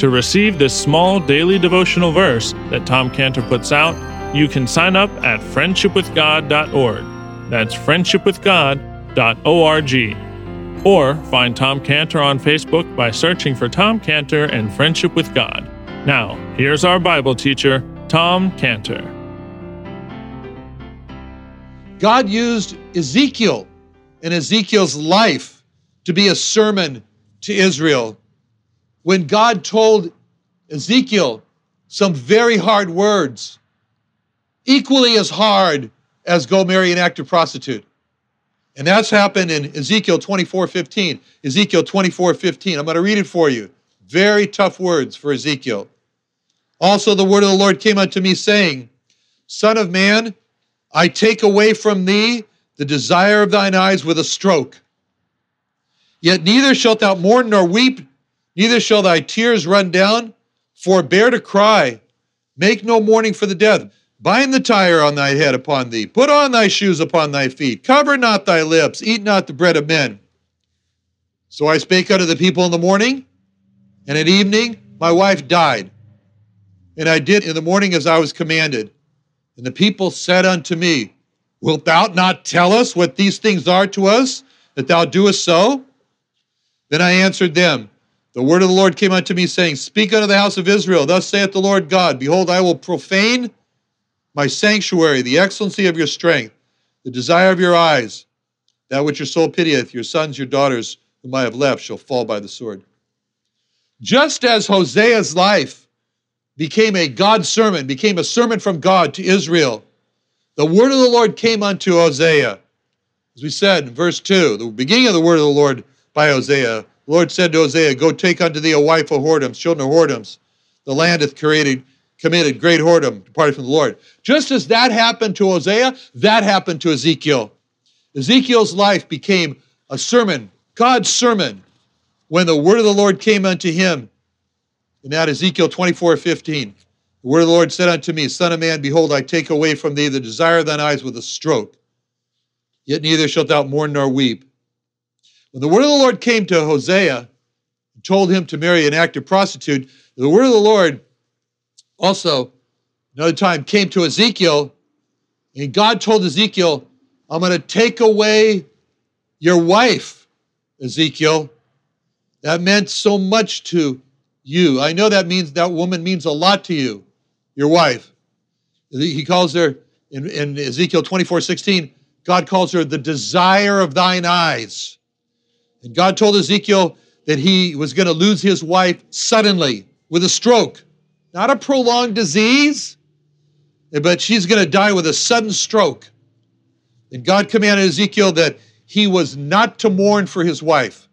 To receive this small daily devotional verse that Tom Cantor puts out, you can sign up at friendshipwithgod.org. That's friendshipwithgod.org. Or find Tom Cantor on Facebook by searching for Tom Cantor and Friendship with God. Now, here's our Bible teacher, Tom Cantor. God used Ezekiel and Ezekiel's life to be a sermon to Israel. When God told Ezekiel some very hard words, equally as hard as go marry an active prostitute. And that's happened in Ezekiel 24 15. Ezekiel 24 15. I'm going to read it for you. Very tough words for Ezekiel. Also, the word of the Lord came unto me, saying, Son of man, I take away from thee the desire of thine eyes with a stroke. Yet neither shalt thou mourn nor weep, neither shall thy tears run down. Forbear to cry, make no mourning for the dead. Bind the tire on thy head upon thee, put on thy shoes upon thy feet, cover not thy lips, eat not the bread of men. So I spake unto the people in the morning, and at evening my wife died. And I did in the morning as I was commanded. And the people said unto me, Wilt thou not tell us what these things are to us, that thou doest so? Then I answered them, The word of the Lord came unto me, saying, Speak unto the house of Israel, Thus saith the Lord God, Behold, I will profane my sanctuary, the excellency of your strength, the desire of your eyes, that which your soul pitieth, your sons, your daughters, whom I have left, shall fall by the sword. Just as Hosea's life became a God sermon, became a sermon from God to Israel. The word of the Lord came unto Hosea. As we said in verse 2, the beginning of the word of the Lord by Hosea, Lord said to Hosea, Go take unto thee a wife of whoredoms, children of whoredoms. The land hath created, committed great whoredom, departed from the Lord. Just as that happened to Hosea, that happened to Ezekiel. Ezekiel's life became a sermon, God's sermon, when the word of the Lord came unto him and that Ezekiel 24, 15. The word of the Lord said unto me, Son of man, behold, I take away from thee the desire of thine eyes with a stroke. Yet neither shalt thou mourn nor weep. When the word of the Lord came to Hosea and told him to marry an active prostitute, the word of the Lord also, another time, came to Ezekiel, and God told Ezekiel, I'm going to take away your wife, Ezekiel. That meant so much to you. I know that means that woman means a lot to you, your wife. He calls her in, in Ezekiel 24 16, God calls her the desire of thine eyes. And God told Ezekiel that he was going to lose his wife suddenly with a stroke, not a prolonged disease, but she's going to die with a sudden stroke. And God commanded Ezekiel that he was not to mourn for his wife,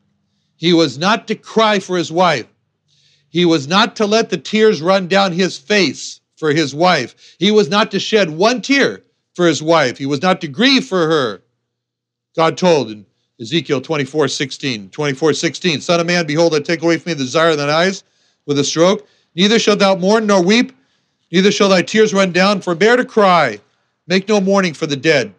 he was not to cry for his wife. He was not to let the tears run down his face for his wife. He was not to shed one tear for his wife. He was not to grieve for her. God told in Ezekiel 24 16, 24 16, Son of man, behold, I take away from thee the desire of thine eyes with a stroke. Neither shalt thou mourn nor weep, neither shall thy tears run down. Forbear to cry. Make no mourning for the dead.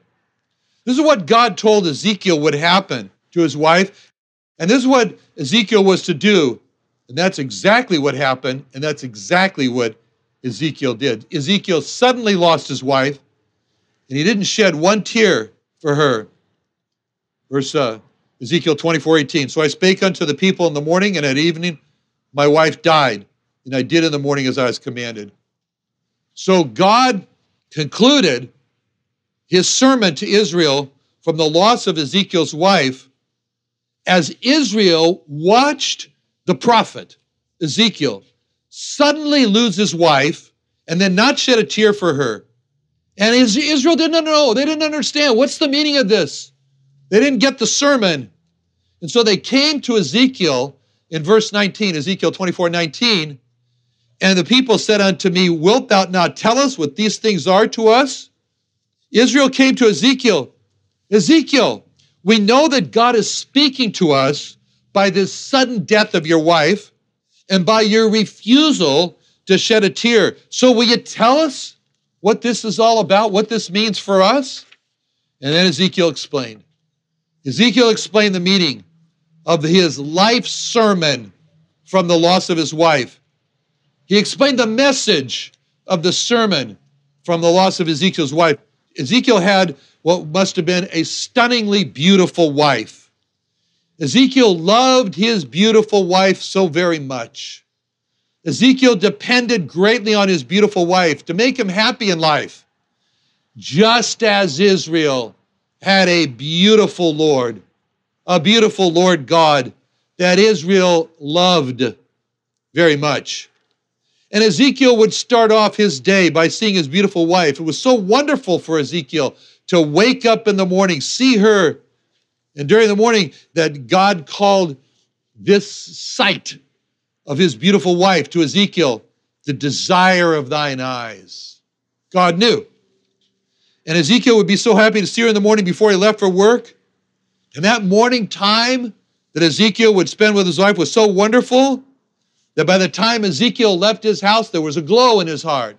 This is what God told Ezekiel would happen to his wife. And this is what Ezekiel was to do. And that's exactly what happened. And that's exactly what Ezekiel did. Ezekiel suddenly lost his wife, and he didn't shed one tear for her. Verse uh, Ezekiel 24 18. So I spake unto the people in the morning, and at evening my wife died, and I did in the morning as I was commanded. So God concluded his sermon to Israel from the loss of Ezekiel's wife as Israel watched the prophet Ezekiel suddenly lose his wife and then not shed a tear for her. And Israel didn't know, they didn't understand what's the meaning of this. They didn't get the sermon. And so they came to Ezekiel in verse 19, Ezekiel 24 19. And the people said unto me, Wilt thou not tell us what these things are to us? Israel came to Ezekiel. Ezekiel, we know that God is speaking to us by this sudden death of your wife and by your refusal to shed a tear. So, will you tell us what this is all about, what this means for us? And then Ezekiel explained. Ezekiel explained the meaning of his life sermon from the loss of his wife. He explained the message of the sermon from the loss of Ezekiel's wife. Ezekiel had what must have been a stunningly beautiful wife. Ezekiel loved his beautiful wife so very much. Ezekiel depended greatly on his beautiful wife to make him happy in life, just as Israel had a beautiful Lord, a beautiful Lord God that Israel loved very much. And Ezekiel would start off his day by seeing his beautiful wife. It was so wonderful for Ezekiel to wake up in the morning, see her, and during the morning that God called this sight of his beautiful wife to Ezekiel the desire of thine eyes. God knew. And Ezekiel would be so happy to see her in the morning before he left for work. And that morning time that Ezekiel would spend with his wife was so wonderful that by the time Ezekiel left his house, there was a glow in his heart.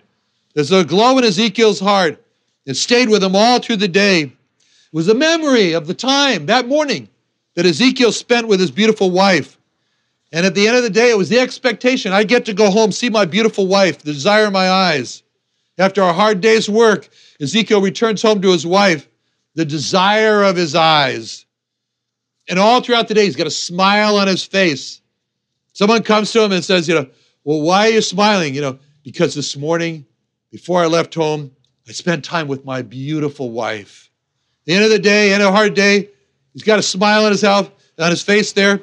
There's a glow in Ezekiel's heart. It stayed with him all through the day It was a memory of the time that morning that Ezekiel spent with his beautiful wife. And at the end of the day, it was the expectation I get to go home, see my beautiful wife, the desire of my eyes. After a hard day's work, Ezekiel returns home to his wife, the desire of his eyes. And all throughout the day, he's got a smile on his face. Someone comes to him and says, You know, well, why are you smiling? You know, because this morning, before I left home, I spent time with my beautiful wife the end of the day, end of a hard day, he's got a smile on his, on his face there.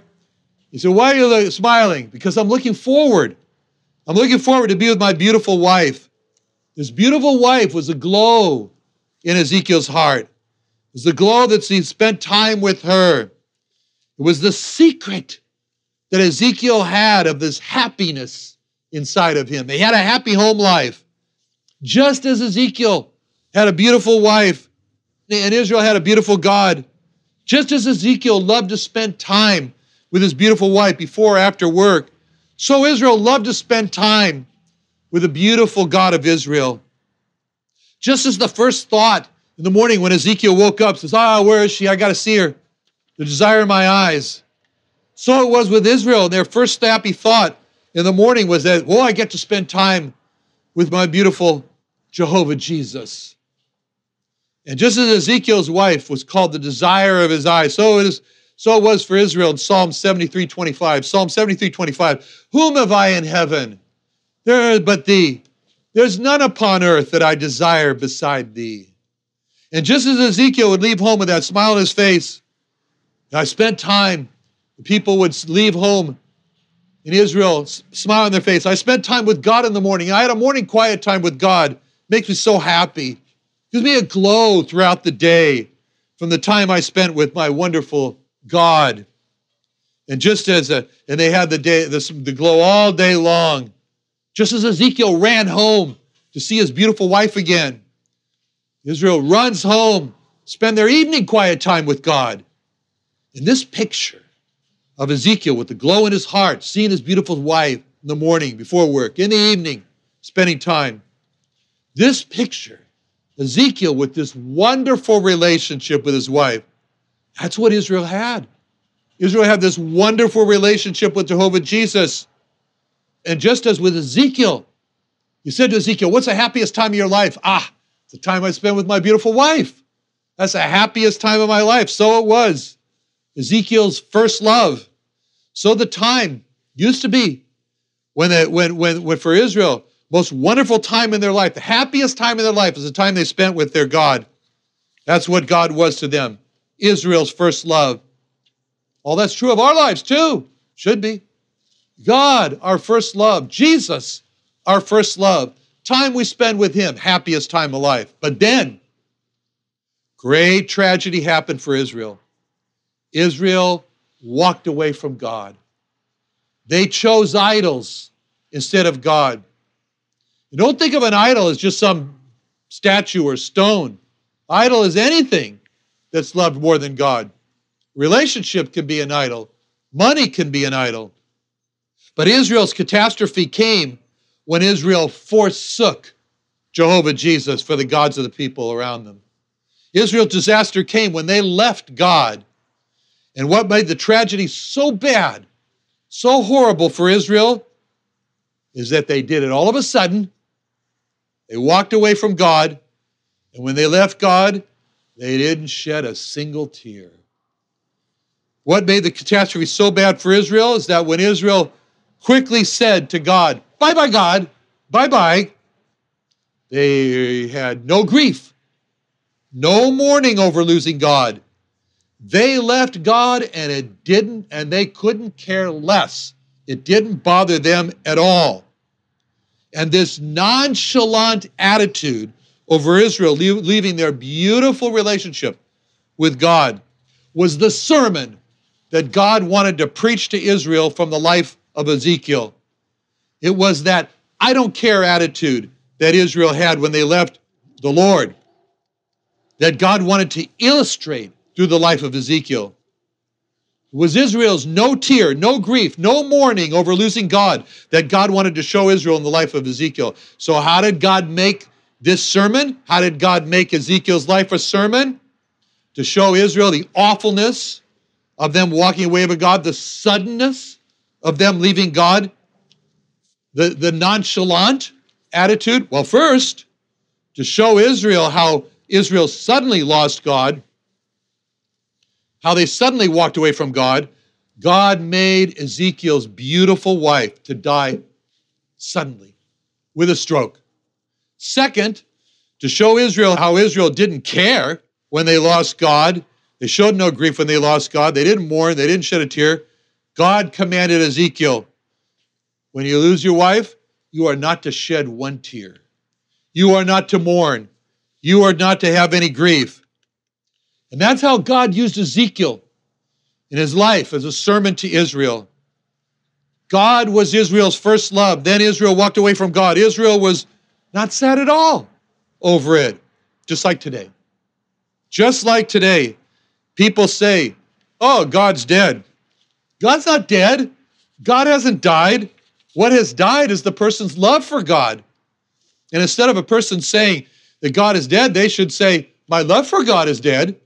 He said, Why are you smiling? Because I'm looking forward. I'm looking forward to be with my beautiful wife. This beautiful wife was a glow in Ezekiel's heart. It was the glow that he spent time with her. It was the secret that Ezekiel had of this happiness inside of him. He had a happy home life. Just as Ezekiel had a beautiful wife, and Israel had a beautiful God. Just as Ezekiel loved to spend time with his beautiful wife before or after work, so Israel loved to spend time with the beautiful God of Israel. Just as the first thought in the morning when Ezekiel woke up says, Ah, where is she? I got to see her. The desire of my eyes. So it was with Israel. Their first happy thought in the morning was that, oh, I get to spend time with my beautiful Jehovah Jesus. And just as Ezekiel's wife was called the desire of his eyes, so it is so it was for Israel in Psalm 73, 25. Psalm 73, 25. Whom have I in heaven? There is but thee. There's none upon earth that I desire beside thee. And just as Ezekiel would leave home with that smile on his face, I spent time, people would leave home in Israel, smile on their face. I spent time with God in the morning. I had a morning quiet time with God. Makes me so happy. Gives me a glow throughout the day from the time I spent with my wonderful God. And just as a, and they had the day, the, the glow all day long, just as Ezekiel ran home to see his beautiful wife again, Israel runs home, spend their evening quiet time with God. In this picture of Ezekiel with the glow in his heart, seeing his beautiful wife in the morning before work, in the evening, spending time, this picture Ezekiel with this wonderful relationship with his wife. That's what Israel had. Israel had this wonderful relationship with Jehovah Jesus. And just as with Ezekiel, you said to Ezekiel, What's the happiest time of your life? Ah, it's the time I spend with my beautiful wife. That's the happiest time of my life. So it was. Ezekiel's first love. So the time used to be when, it, when, when, when for Israel, most wonderful time in their life, the happiest time in their life is the time they spent with their God. That's what God was to them. Israel's first love. All that's true of our lives too. Should be. God, our first love. Jesus, our first love. Time we spend with Him, happiest time of life. But then, great tragedy happened for Israel. Israel walked away from God. They chose idols instead of God. You don't think of an idol as just some statue or stone. Idol is anything that's loved more than God. Relationship can be an idol, money can be an idol. But Israel's catastrophe came when Israel forsook Jehovah Jesus for the gods of the people around them. Israel's disaster came when they left God. And what made the tragedy so bad, so horrible for Israel, is that they did it all of a sudden. They walked away from God. And when they left God, they didn't shed a single tear. What made the catastrophe so bad for Israel is that when Israel quickly said to God, Bye bye, God, bye bye, they had no grief, no mourning over losing God. They left God and it didn't, and they couldn't care less. It didn't bother them at all. And this nonchalant attitude over Israel, leaving their beautiful relationship with God, was the sermon that God wanted to preach to Israel from the life of Ezekiel. It was that I don't care attitude that Israel had when they left the Lord, that God wanted to illustrate through the life of Ezekiel. It was Israel's no tear, no grief, no mourning over losing God that God wanted to show Israel in the life of Ezekiel. So, how did God make this sermon? How did God make Ezekiel's life a sermon? To show Israel the awfulness of them walking away with God, the suddenness of them leaving God, the, the nonchalant attitude. Well, first, to show Israel how Israel suddenly lost God, how they suddenly walked away from God, God made Ezekiel's beautiful wife to die suddenly with a stroke. Second, to show Israel how Israel didn't care when they lost God they showed no grief when they lost God. They didn't mourn. They didn't shed a tear. God commanded Ezekiel when you lose your wife, you are not to shed one tear. You are not to mourn. You are not to have any grief. And that's how God used Ezekiel in his life as a sermon to Israel. God was Israel's first love. Then Israel walked away from God. Israel was not sad at all over it, just like today. Just like today. People say, oh, God's dead. God's not dead. God hasn't died. What has died is the person's love for God. And instead of a person saying that God is dead, they should say, My love for God is dead.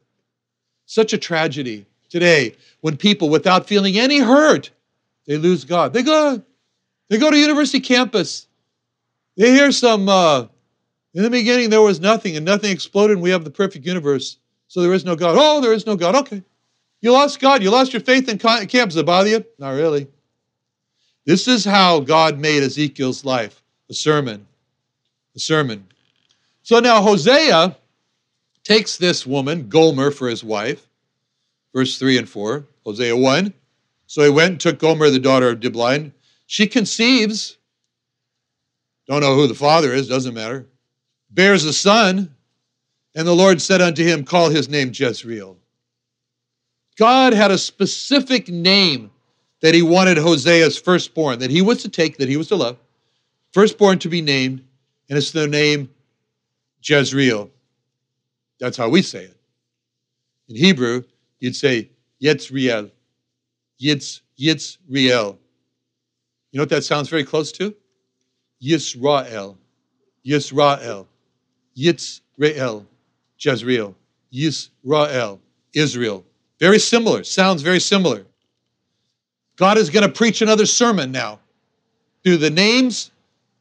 Such a tragedy today when people, without feeling any hurt, they lose God. They go, they go to university campus. They hear some, uh, in the beginning there was nothing and nothing exploded and we have the perfect universe. So there is no God. Oh, there is no God. Okay. You lost God. You lost your faith in camp. Does it bother you? Not really. This is how God made Ezekiel's life a sermon. A sermon. So now Hosea takes this woman, Gomer, for his wife. Verse 3 and 4, Hosea 1. So he went and took Gomer, the daughter of Diblaim. She conceives. Don't know who the father is, doesn't matter. Bears a son. And the Lord said unto him, Call his name Jezreel. God had a specific name that he wanted Hosea's firstborn, that he was to take, that he was to love, firstborn to be named, and it's the name Jezreel. That's how we say it. In Hebrew, you'd say Yitzriel. Yitz, Yitzriel. You know what that sounds very close to? Yisrael. Yisrael. Yitz Yisrael, Jezreel, Yisrael, Israel. Very similar, sounds very similar. God is going to preach another sermon now through the names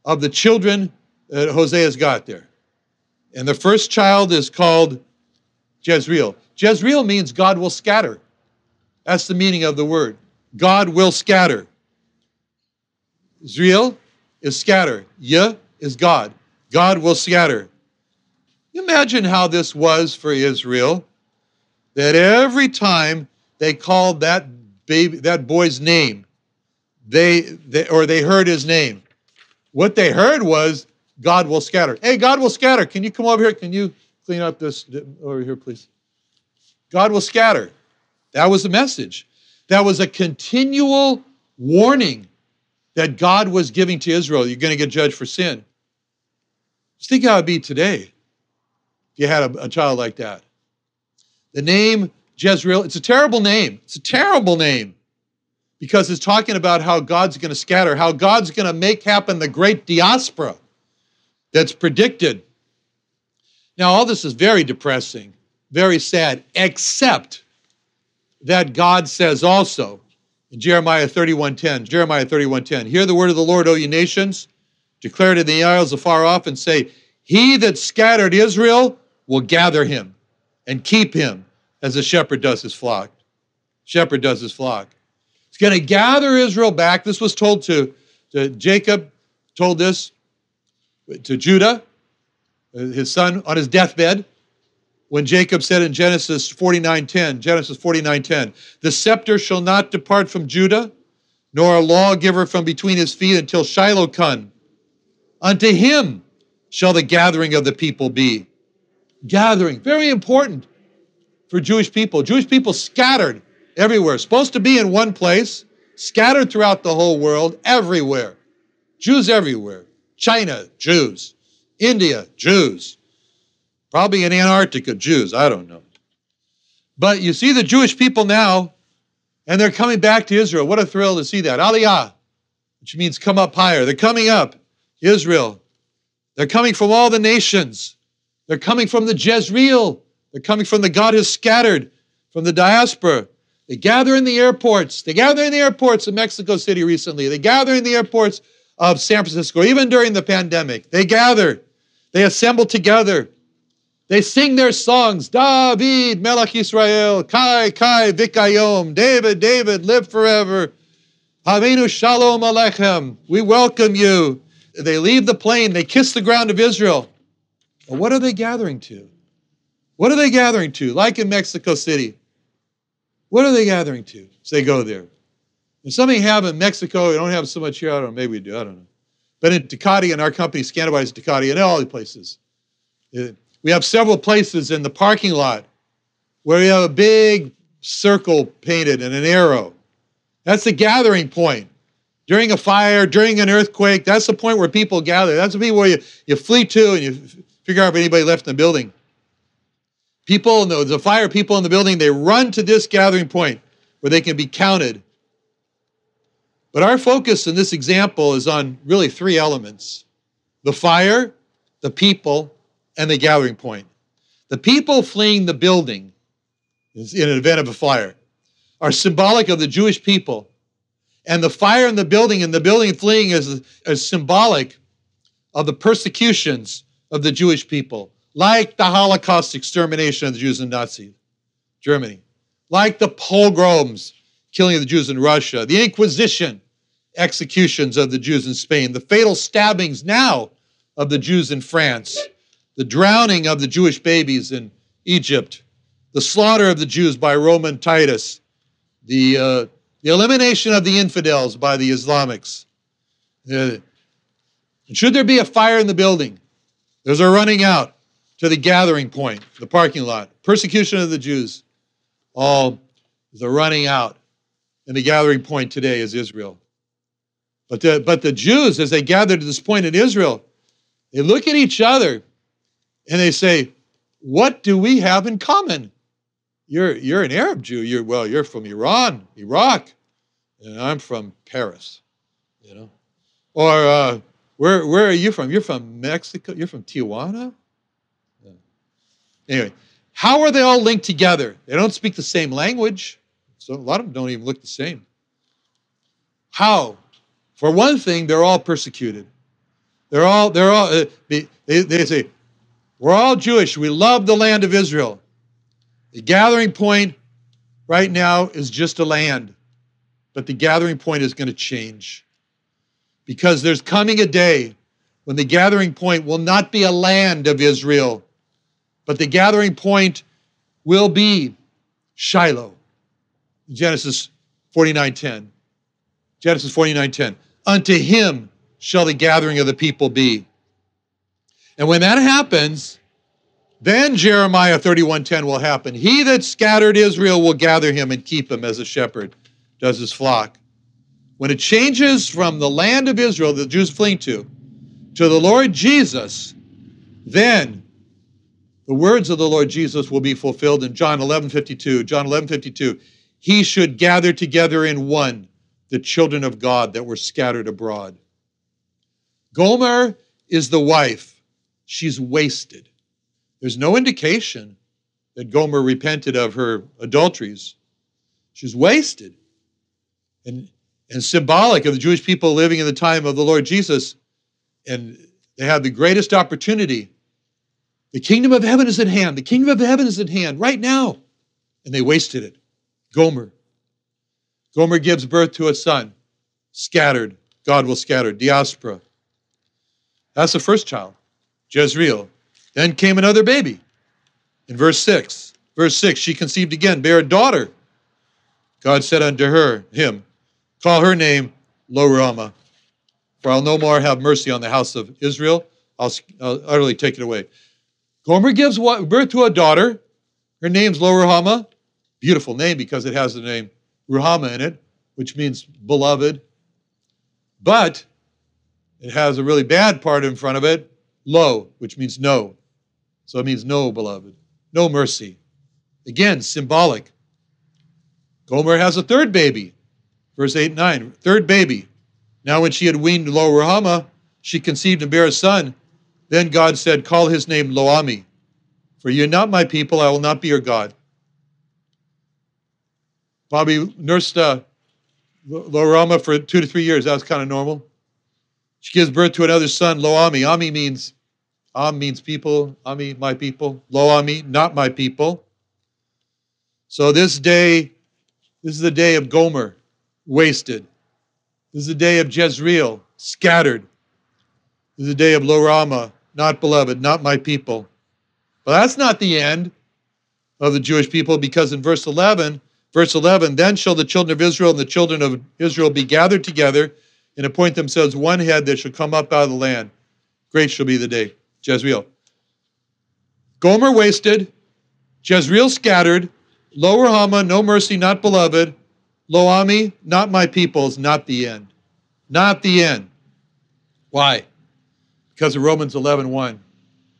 of the children that Hosea's got there. And the first child is called Jezreel. Jezreel means God will scatter. That's the meaning of the word. God will scatter. Israel is scatter. Yah is God. God will scatter. Imagine how this was for Israel that every time they called that baby that boy's name, they, they or they heard his name. What they heard was God will scatter. Hey, God will scatter. Can you come over here? Can you clean up this over here, please? God will scatter. That was the message. That was a continual warning that God was giving to Israel. You're going to get judged for sin. Just think how it'd be today if you had a, a child like that. The name Jezreel, it's a terrible name. It's a terrible name because it's talking about how God's going to scatter, how God's going to make happen the great diaspora that's predicted. Now, all this is very depressing, very sad, except that God says also in Jeremiah 31:10, Jeremiah 31:10, hear the word of the Lord, O ye nations, declare it in the isles afar off, and say, He that scattered Israel will gather him and keep him as a shepherd does his flock. Shepherd does his flock. He's going to gather Israel back. This was told to, to Jacob, told this to Judah, uh, his son, on his deathbed when Jacob said in Genesis 49:10, Genesis 49:10, "The scepter shall not depart from Judah, nor a lawgiver from between his feet until Shiloh come. Unto him shall the gathering of the people be." Gathering, very important for Jewish people. Jewish people scattered everywhere, supposed to be in one place, scattered throughout the whole world, everywhere. Jews everywhere. China, Jews. India, Jews. Probably in Antarctica, Jews, I don't know. But you see the Jewish people now, and they're coming back to Israel. What a thrill to see that. Aliyah, which means come up higher. They're coming up, Israel. They're coming from all the nations. They're coming from the Jezreel. They're coming from the God has scattered, from the diaspora. They gather in the airports. They gather in the airports of Mexico City recently. They gather in the airports of San Francisco, even during the pandemic. They gather. They assemble together. They sing their songs, David, Melech Israel, Kai, Kai, Vikayom, David, David, live forever. Havenu Shalom Alechem, we welcome you. They leave the plane, they kiss the ground of Israel. What are they gathering to? What are they gathering to? Like in Mexico City. What are they gathering to as they go there? And something have in Mexico, we don't have so much here, I don't know, maybe we do, I don't know. But in Tecate, and our company, Scantibodies Tecate, and all the places. Uh, we have several places in the parking lot where we have a big circle painted and an arrow. That's the gathering point. During a fire, during an earthquake, that's the point where people gather. That's the point where you, you flee to and you figure out if anybody left in the building. People, the, the fire people in the building, they run to this gathering point where they can be counted. But our focus in this example is on really three elements the fire, the people, and the gathering point. The people fleeing the building in an event of a fire are symbolic of the Jewish people. And the fire in the building and the building fleeing is, is symbolic of the persecutions of the Jewish people, like the Holocaust extermination of the Jews in Nazi Germany, like the pogroms, killing of the Jews in Russia, the Inquisition, executions of the Jews in Spain, the fatal stabbings now of the Jews in France, the drowning of the Jewish babies in Egypt, the slaughter of the Jews by Roman Titus, the, uh, the elimination of the infidels by the Islamics. Uh, should there be a fire in the building, there's a running out to the gathering point, the parking lot, persecution of the Jews. All the running out. And the gathering point today is Israel. But the, but the Jews, as they gather to this point in Israel, they look at each other and they say, What do we have in common? You're, you're an Arab Jew. You're, well, you're from Iran, Iraq, and I'm from Paris, you know. Or uh, where, where are you from? You're from Mexico? You're from Tijuana? Anyway, how are they all linked together? They don't speak the same language, so a lot of them don't even look the same. How? For one thing, they're all persecuted. They're all, they're all, uh, they, they say, we're all Jewish. We love the land of Israel. The gathering point right now is just a land, but the gathering point is going to change because there's coming a day when the gathering point will not be a land of Israel, but the gathering point will be Shiloh. Genesis 49:10. Genesis 49:10. Unto him shall the gathering of the people be. And when that happens, then Jeremiah 31:10 will happen. He that scattered Israel will gather him and keep him as a shepherd does his flock. When it changes from the land of Israel the Jews fleeing to, to the Lord Jesus, then the words of the Lord Jesus will be fulfilled in John 11:52. John 11:52. He should gather together in one the children of God that were scattered abroad. Gomer is the wife. She's wasted. There's no indication that Gomer repented of her adulteries. She's wasted. And, and symbolic of the Jewish people living in the time of the Lord Jesus. And they have the greatest opportunity. The kingdom of heaven is at hand. The kingdom of heaven is at hand right now. And they wasted it. Gomer. Gomer gives birth to a son. Scattered. God will scatter. Diaspora. That's the first child. Jezreel. Then came another baby. In verse 6, verse 6, she conceived again, bare a daughter. God said unto her, him, call her name Lo for I'll no more have mercy on the house of Israel. I'll, I'll utterly take it away. Gomer gives birth to a daughter. Her name's Lo Beautiful name because it has the name Ruhama in it, which means beloved. But it has a really bad part in front of it, lo, which means no. So it means no, beloved, no mercy. Again, symbolic. Gomer has a third baby. Verse 8 and 9. Third baby. Now, when she had weaned Lo Ruhamah, she conceived and bare a son. Then God said, Call his name Loami. For you are not my people, I will not be your God. Bobby nursed uh, Lo Ruhamah for two to three years. That was kind of normal. She gives birth to another son, Loami. Ami means Am means people, Ami, my people. Lo Ami, not my people. So this day, this is the day of Gomer, wasted. This is the day of Jezreel, scattered. This is the day of Lo Ruhamah, not beloved, not my people. But that's not the end of the Jewish people because in verse 11, verse 11, then shall the children of Israel and the children of Israel be gathered together and appoint themselves one head that shall come up out of the land. Great shall be the day. Jezreel. Gomer wasted, Jezreel scattered, Lo Ruhamah, no mercy, not beloved, Loami, not my peoples, not the end. Not the end. Why? Because of Romans 11 1.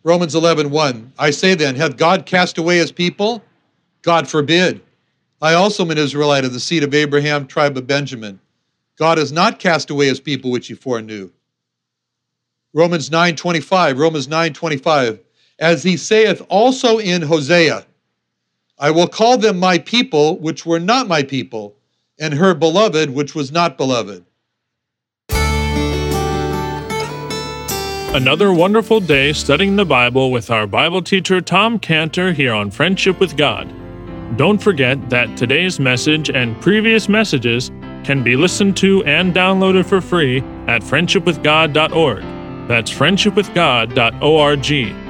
Romans 11 1. I say then, hath God cast away his people? God forbid. I also am an Israelite of the seed of Abraham, tribe of Benjamin. God has not cast away his people which he foreknew. Romans 9:25, Romans 9:25, as he saith also in Hosea, I will call them my people which were not my people, and her beloved which was not beloved. Another wonderful day studying the Bible with our Bible teacher Tom Cantor here on Friendship with God. Don't forget that today's message and previous messages can be listened to and downloaded for free at friendshipwithgod.org. That's friendshipwithgod.org.